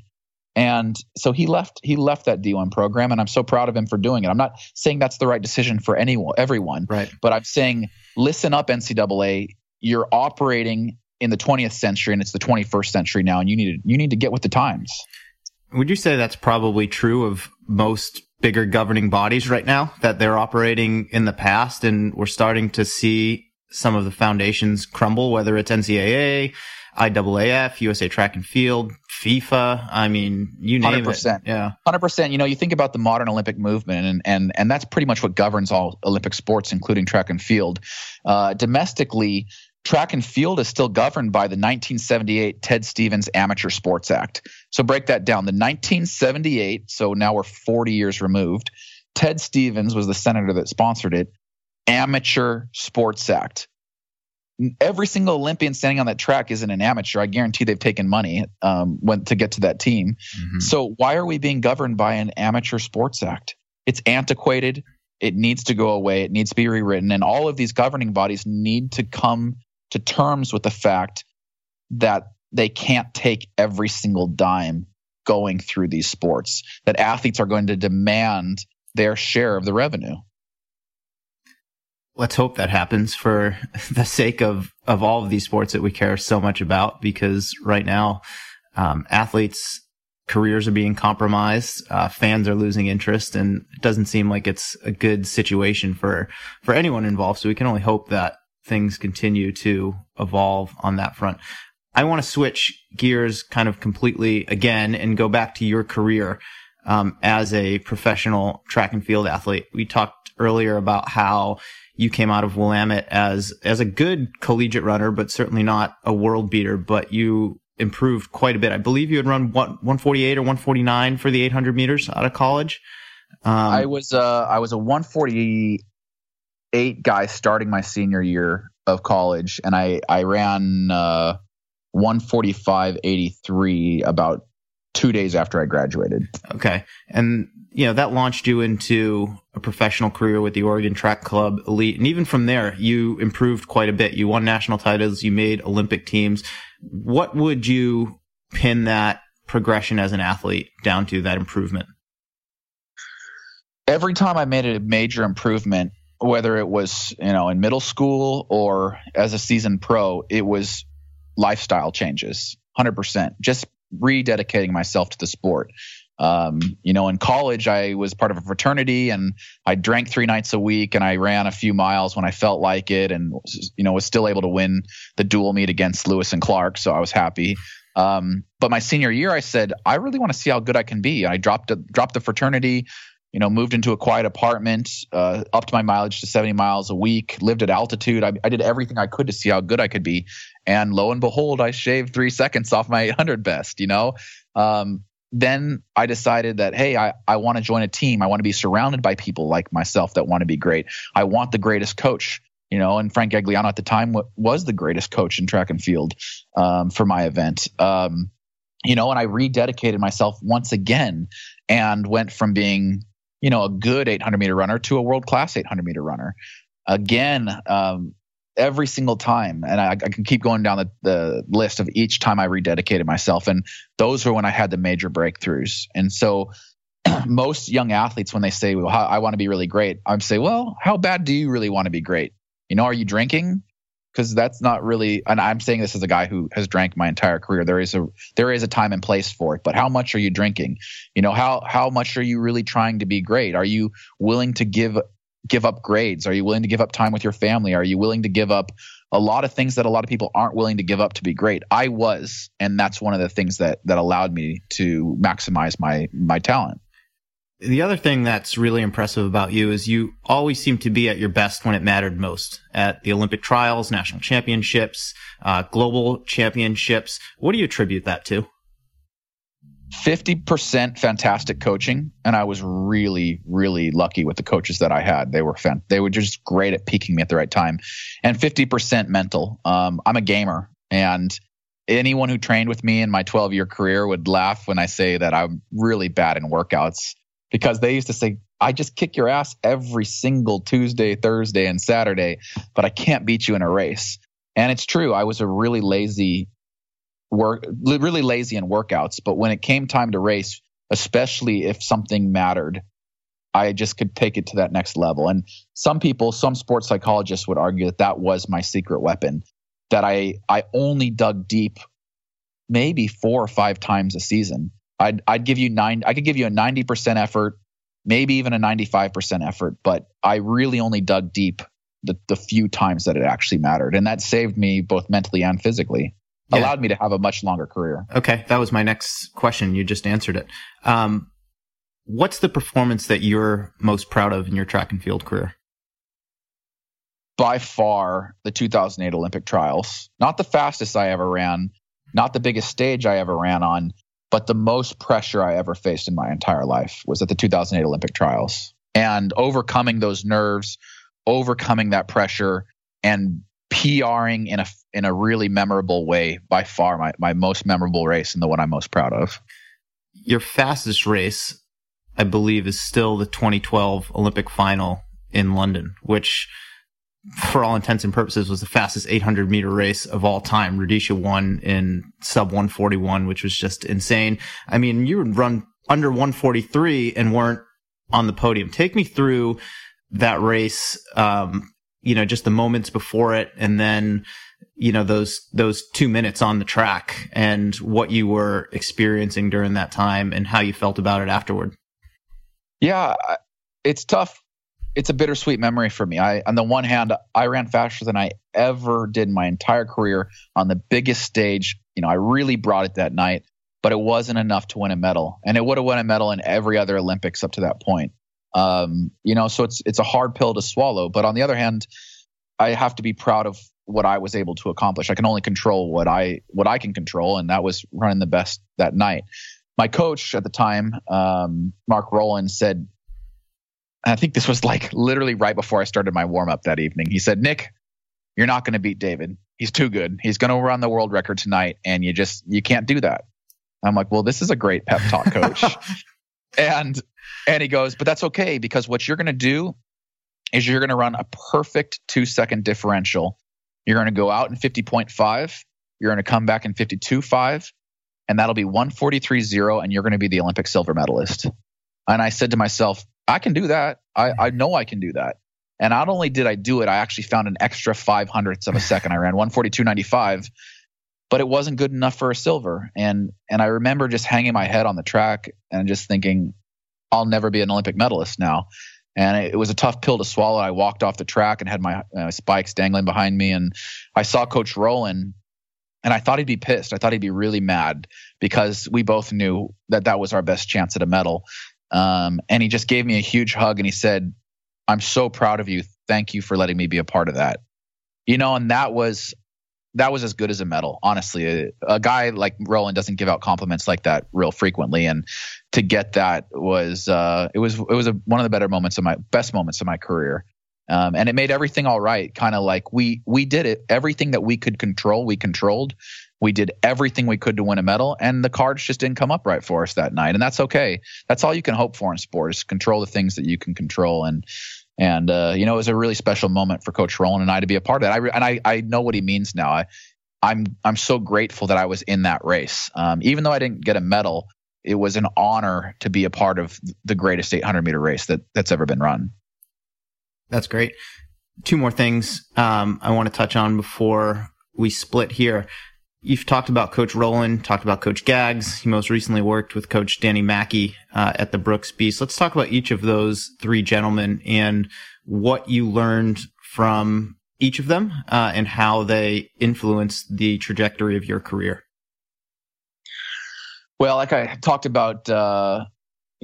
And so he left he left that D1 program and I'm so proud of him for doing it. I'm not saying that's the right decision for anyone everyone, right. but I'm saying listen up NCAA, you're operating in the 20th century and it's the 21st century now and you need to you need to get with the times. Would you say that's probably true of most bigger governing bodies right now that they're operating in the past and we're starting to see some of the foundations crumble whether it's NCAA, IAAF, USA Track and Field, FIFA. I mean, you name 100%. it. Yeah, hundred percent. You know, you think about the modern Olympic movement, and and and that's pretty much what governs all Olympic sports, including track and field. Uh, domestically, track and field is still governed by the 1978 Ted Stevens Amateur Sports Act. So break that down. The 1978. So now we're 40 years removed. Ted Stevens was the senator that sponsored it. Amateur Sports Act every single Olympian standing on that track isn't an amateur. I guarantee they've taken money um, when to get to that team. Mm-hmm. So why are we being governed by an amateur sports act? It's antiquated. It needs to go away. It needs to be rewritten. And all of these governing bodies need to come to terms with the fact that they can't take every single dime going through these sports, that athletes are going to demand their share of the revenue let's hope that happens for the sake of of all of these sports that we care so much about because right now um, athletes careers are being compromised uh, fans are losing interest and it doesn't seem like it's a good situation for for anyone involved so we can only hope that things continue to evolve on that front I want to switch gears kind of completely again and go back to your career um, as a professional track and field athlete. We talked earlier about how you came out of Willamette as as a good collegiate runner, but certainly not a world beater. But you improved quite a bit. I believe you had run what 148 or 149 for the 800 meters out of college. Um, I was uh, I was a 148 guy starting my senior year of college, and I I ran uh, 145.83 about two days after I graduated. Okay, and you know that launched you into a professional career with the Oregon Track Club Elite, and even from there, you improved quite a bit. You won national titles, you made Olympic teams. What would you pin that progression as an athlete down to? That improvement every time I made a major improvement, whether it was you know in middle school or as a seasoned pro, it was lifestyle changes, hundred percent. Just rededicating myself to the sport. Um, you know, in college, I was part of a fraternity and I drank three nights a week and I ran a few miles when I felt like it and, you know, was still able to win the dual meet against Lewis and Clark. So I was happy. Um, but my senior year, I said, I really want to see how good I can be. I dropped, a, dropped the fraternity, you know, moved into a quiet apartment, uh, upped my mileage to 70 miles a week, lived at altitude. I, I, did everything I could to see how good I could be. And lo and behold, I shaved three seconds off my 800 best, you know? Um, then I decided that, hey, I, I want to join a team. I want to be surrounded by people like myself that want to be great. I want the greatest coach, you know, and Frank Gagliano at the time was the greatest coach in track and field um, for my event. Um, you know, and I rededicated myself once again and went from being you know, a good 800 meter runner to a world class 800 meter runner. Again, um, every single time, and I, I, can keep going down the, the list of each time I rededicated myself. And those were when I had the major breakthroughs. And so, most young athletes, when they say, "Well, I want to be really great," I'm say, "Well, how bad do you really want to be great? You know, are you drinking? because that's not really and i'm saying this as a guy who has drank my entire career there is a there is a time and place for it but how much are you drinking you know how how much are you really trying to be great are you willing to give give up grades are you willing to give up time with your family are you willing to give up a lot of things that a lot of people aren't willing to give up to be great i was and that's one of the things that that allowed me to maximize my my talent the other thing that's really impressive about you is you always seem to be at your best when it mattered most at the Olympic trials, national championships, uh, global championships. What do you attribute that to? 50% fantastic coaching and i was really really lucky with the coaches that i had they were fan- they were just great at peaking me at the right time and 50% mental um, i'm a gamer and anyone who trained with me in my 12 year career would laugh when i say that i'm really bad in workouts because they used to say, I just kick your ass every single Tuesday, Thursday, and Saturday, but I can't beat you in a race. And it's true. I was a really lazy work, really lazy in workouts. But when it came time to race, especially if something mattered, I just could take it to that next level. And some people, some sports psychologists would argue that that was my secret weapon, that I, I only dug deep maybe four or five times a season I'd I'd give you nine. I could give you a ninety percent effort, maybe even a ninety five percent effort, but I really only dug deep the the few times that it actually mattered, and that saved me both mentally and physically. Yeah. Allowed me to have a much longer career. Okay, that was my next question. You just answered it. Um, what's the performance that you're most proud of in your track and field career? By far, the 2008 Olympic trials. Not the fastest I ever ran, not the biggest stage I ever ran on, but the most pressure I ever faced in my entire life was at the 2008 Olympic trials. And overcoming those nerves, overcoming that pressure, and PRing in a in a really memorable way, by far my, my most memorable race and the one I'm most proud of. Your fastest race, I believe, is still the 2012 Olympic final in London, which for all intents and purposes, was the fastest 800 meter race of all time. Rudisha won in sub 141, which was just insane. I mean, you would run under 143 and weren't on the podium. Take me through that race. Um, you know, just the moments before it and then, you know, those, those two minutes on the track and what you were experiencing during that time and how you felt about it afterward. Yeah, it's tough it's a bittersweet memory for me. I, on the one hand, I ran faster than I ever did my entire career on the biggest stage You know, I really brought it that night, but it wasn't enough to win a medal, and it would have won a medal in every other Olympics up to that point. Um, you know, so it's it's a hard pill to swallow. But on the other hand, I have to be proud of what I was able to accomplish. I can only control what I what I can control, and that was running the best that night. My coach at the time, um, Mark Rowland, said, I think this was like literally right before I started my warm up that evening. He said, "Nick, you're not going to beat David. He's too good. He's going to run the world record tonight, and you just you can't do that." I'm like, "Well, this is a great pep talk, coach." and and he goes, "But that's okay because what you're going to do is you're going to run a perfect two second differential. You're going to go out in 50.5. You're going to come back in 52.5, and that'll be 143.0, and you're going to be the Olympic silver medalist. And I said to myself, I can do that. I, I know I can do that. And not only did I do it, I actually found an extra five hundredths of a second. I ran 142.95, but it wasn't good enough for a silver. And and I remember just hanging my head on the track and just thinking, I'll never be an Olympic medalist now and it was a tough pill to swallow. I walked off the track and had my uh, spikes dangling behind me, and I saw Coach Rowland, and I thought he'd be pissed. I thought he'd be really mad because we both knew that that was our best chance at a medal. Um, and he just gave me a huge hug and he said, "I'm so proud of you. Thank you for letting me be a part of that." You know, and that was that was as good as a medal. Honestly, a, a, guy like Rowland doesn't give out compliments like that real frequently, and to get that was uh, it was it was a, one of the better moments of my best moments of my career. Um, and it made everything all right. Kind of like we we did it. Everything that we could control, we controlled. We did everything we could to win a medal, and the cards just didn't come up right for us that night. And that's okay. That's all you can hope for in sports: control the things that you can control. And and uh, you know, it was a really special moment for Coach Rowland and I to be a part of that. I re- and I I know what he means now. I I'm I'm so grateful that I was in that race. Um, even though I didn't get a medal, it was an honor to be a part of the greatest 800 meter race that that's ever been run. That's great. Two more things um, I want to touch on before we split here. You've talked about Coach Rowland, talked about Coach Gags. He most recently worked with Coach Danny Mackey uh, at the Brooks Beast. Let's talk about each of those three gentlemen and what you learned from each of them uh, and how they influenced the trajectory of your career. Well, like I talked about uh,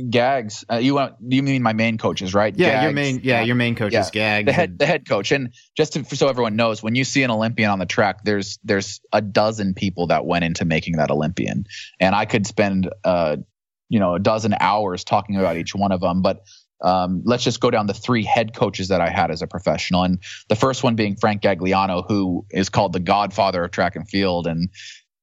Gags. Uh, you want you mean my main coaches, right? Yeah, Gags, your main yeah your main coach yeah, is Gags. The head the head coach, and just to, so everyone knows, when you see an Olympian on the track, there's there's a dozen people that went into making that Olympian, and I could spend uh you know a dozen hours talking about each one of them, but. Um, let's just go down the three head coaches that I had as a professional, and the first one being Frank Gagliano, who is called the Godfather of track and field, and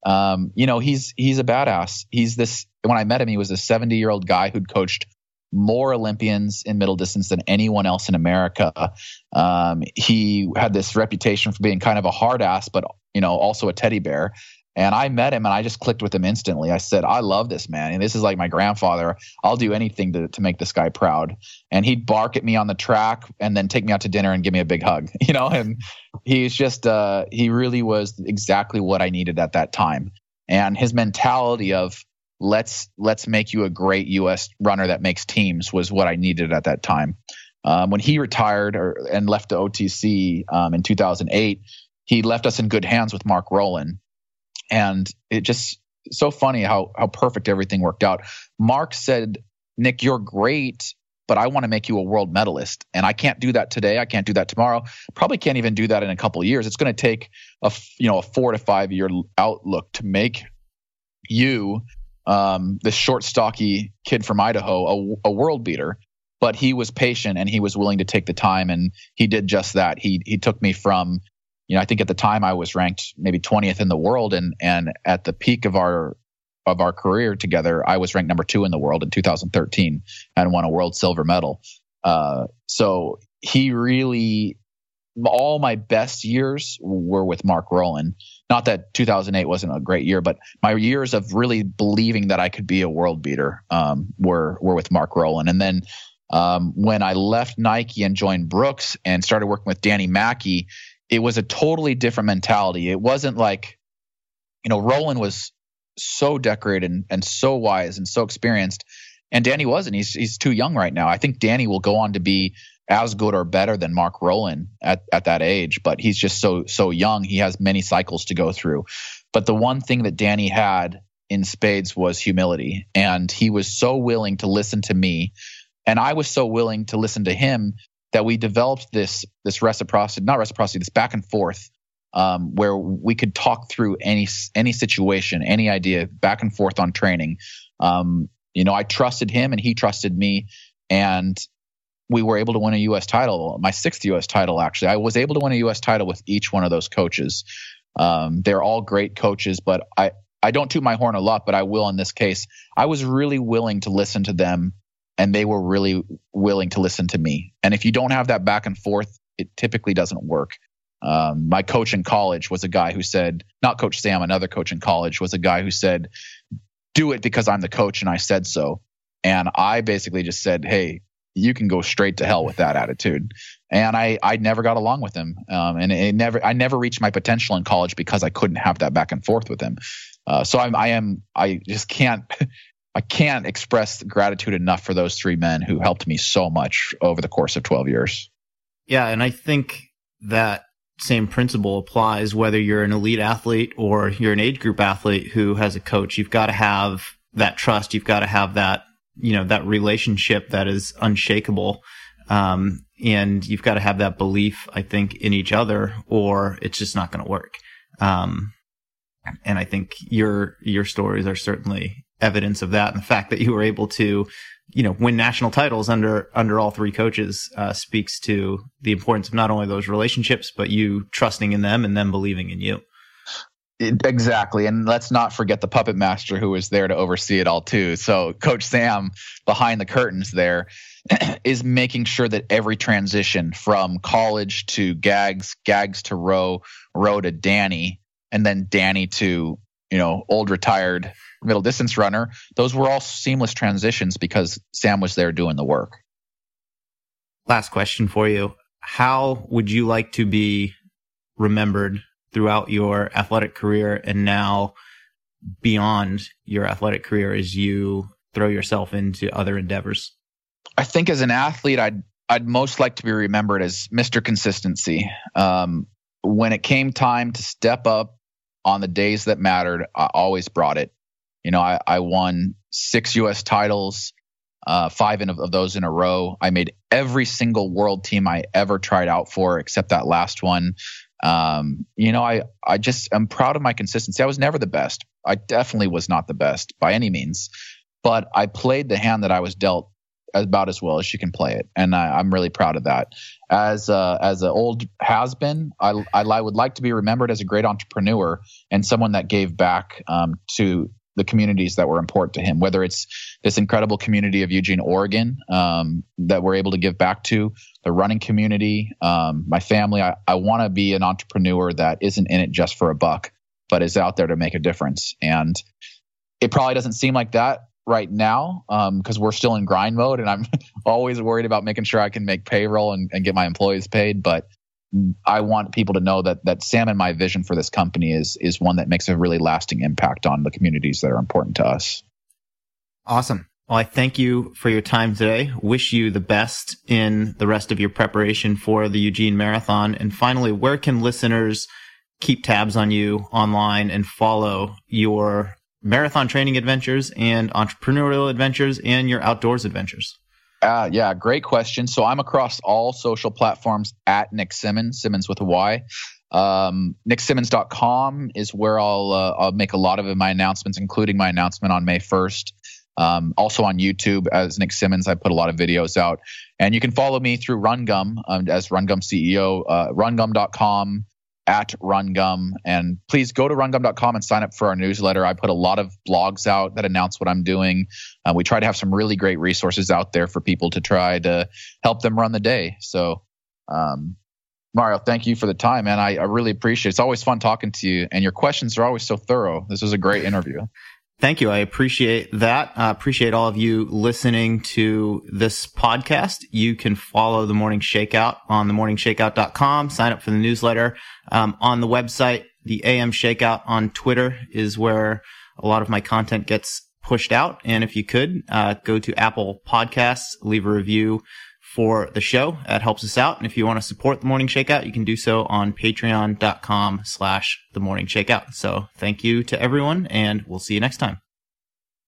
um, you know, he's he's a badass. He's this. When I met him, he was a 70 year old guy who'd coached more Olympians in middle distance than anyone else in America. Um, he had this reputation for being kind of a hard ass, but you know, also a teddy bear. And I met him and I just clicked with him instantly. I said, I love this man. And this is like my grandfather. I'll do anything to, to make this guy proud. And he'd bark at me on the track and then take me out to dinner and give me a big hug, you know? And he's just, uh, he really was exactly what I needed at that time. And his mentality of, let's, let's make you a great US runner that makes teams was what I needed at that time. Um, when he retired or, and left the OTC um, in 2008, he left us in good hands with Mark Rowland and it just so funny how how perfect everything worked out. Mark said, "Nick, you're great, but I want to make you a world medalist, and I can't do that today. I can't do that tomorrow. Probably can't even do that in a couple years. It's going to take a you know a four to five year outlook to make you." Um, this short, stocky kid from Idaho, a, a world beater, but he was patient and he was willing to take the time and he did just that. He he took me from you know, I think at the time I was ranked maybe 20th in the world, and and at the peak of our of our career together, I was ranked number two in the world in 2013 and won a world silver medal. Uh, so he really, all my best years were with Mark Rowland. Not that 2008 wasn't a great year, but my years of really believing that I could be a world beater um, were were with Mark Rowland. And then um, when I left Nike and joined Brooks and started working with Danny Mackey, it was a totally different mentality. It wasn't like, you know, Rowland was so decorated and, and so wise and so experienced. And Danny wasn't. He's he's too young right now. I think Danny will go on to be as good or better than Mark Rowland at, at that age, but he's just so so young. He has many cycles to go through. But the one thing that Danny had in spades was humility. And he was so willing to listen to me. And I was so willing to listen to him that we developed this this reciprocity, not reciprocity, this back and forth, um, where we could talk through any any situation, any idea, back and forth on training. Um, you know, I trusted him and he trusted me, and we were able to win a U.S. title, my sixth U.S. title actually. I was able to win a U.S. title with each one of those coaches. Um, they're all great coaches, but I I don't toot my horn a lot, but I will in this case. I was really willing to listen to them, and they were really willing to listen to me. And if you don't have that back and forth, it typically doesn't work. Um, my coach in college was a guy who said, not Coach Sam, another coach in college was a guy who said, do it because I'm the coach and I said so. And I basically just said, hey, you can go straight to hell with that attitude. And I, I never got along with him. Um, and it never, I never reached my potential in college because I couldn't have that back and forth with him. Uh, so I'm, I am, I just can't, I can't express gratitude enough for those three men who helped me so much over the course of 12 years. Yeah. And I think that same principle applies whether you're an elite athlete or you're an age group athlete who has a coach. You've got to have that trust. You've got to have that you know that relationship that is unshakable um, and you've got to have that belief i think in each other or it's just not going to work um, and i think your your stories are certainly evidence of that and the fact that you were able to you know win national titles under under all three coaches uh, speaks to the importance of not only those relationships but you trusting in them and them believing in you Exactly. And let's not forget the puppet master who was there to oversee it all too. So Coach Sam behind the curtains there is making sure that every transition from college to gags, gags to row, row to Danny, and then Danny to, you know, old retired middle distance runner, those were all seamless transitions because Sam was there doing the work. Last question for you. How would you like to be remembered throughout your athletic career and now beyond your athletic career as you throw yourself into other endeavors? I think as an athlete, I'd I'd most like to be remembered as Mr. Consistency. Um, when it came time to step up on the days that mattered, I always brought it. You know, I, I won six U.S. titles, uh, five in, of those in a row. I made every single world team I ever tried out for, except that last one. Um, you know, I, I just am proud of my consistency. I was never the best. I definitely was not the best by any means, but I played the hand that I was dealt about as well as she can play it, and I, am really proud of that. As a, as an old has been, I, I would like to be remembered as a great entrepreneur and someone that gave back um, to the communities that were important to him, whether it's this incredible community of Eugene, Oregon, um, that we're able to give back to, the running community, um, my family. I, I want to be an entrepreneur that isn't in it just for a buck, but is out there to make a difference. And it probably doesn't seem like that right now because um, we're still in grind mode and I'm always worried about making sure I can make payroll and, and get my employees paid. But I want people to know that that Sam and my vision for this company is is one that makes a really lasting impact on the communities that are important to us. Awesome. Well, I thank you for your time today. Wish you the best in the rest of your preparation for the Eugene Marathon. And finally, where can listeners keep tabs on you online and follow your marathon training adventures and entrepreneurial adventures and your outdoors adventures? Uh, yeah, great question. So I'm across all social platforms at Nick Symmonds, Symmonds with a Y. Um, NickSymmonds.com is where I'll, uh, I'll make a lot of my announcements, including my announcement on May 1st. Um, also on YouTube as Nick Symmonds, I put a lot of videos out. And you can follow me through RunGum um, as RunGum CEO, uh, rungum.com at RunGum. And please go to rungum.com and sign up for our newsletter. I put a lot of blogs out that announce what I'm doing. Uh, we try to have some really great resources out there for people to try to help them run the day. So, um, Mario, thank you for the time, man. I, I really appreciate it. It's always fun talking to you, and your questions are always so thorough. This was a great interview. Thank you. I appreciate that. I appreciate all of you listening to this podcast. You can follow the morning shakeout on themorningshakeout.com, sign up for the newsletter. Um, on the website, the AM shakeout on Twitter is where a lot of my content gets pushed out. And if you could, uh, go to Apple podcasts, leave a review for the show. That helps us out. And if you want to support the morning shakeout, you can do so on patreon.com slash the morning shakeout. So thank you to everyone and we'll see you next time.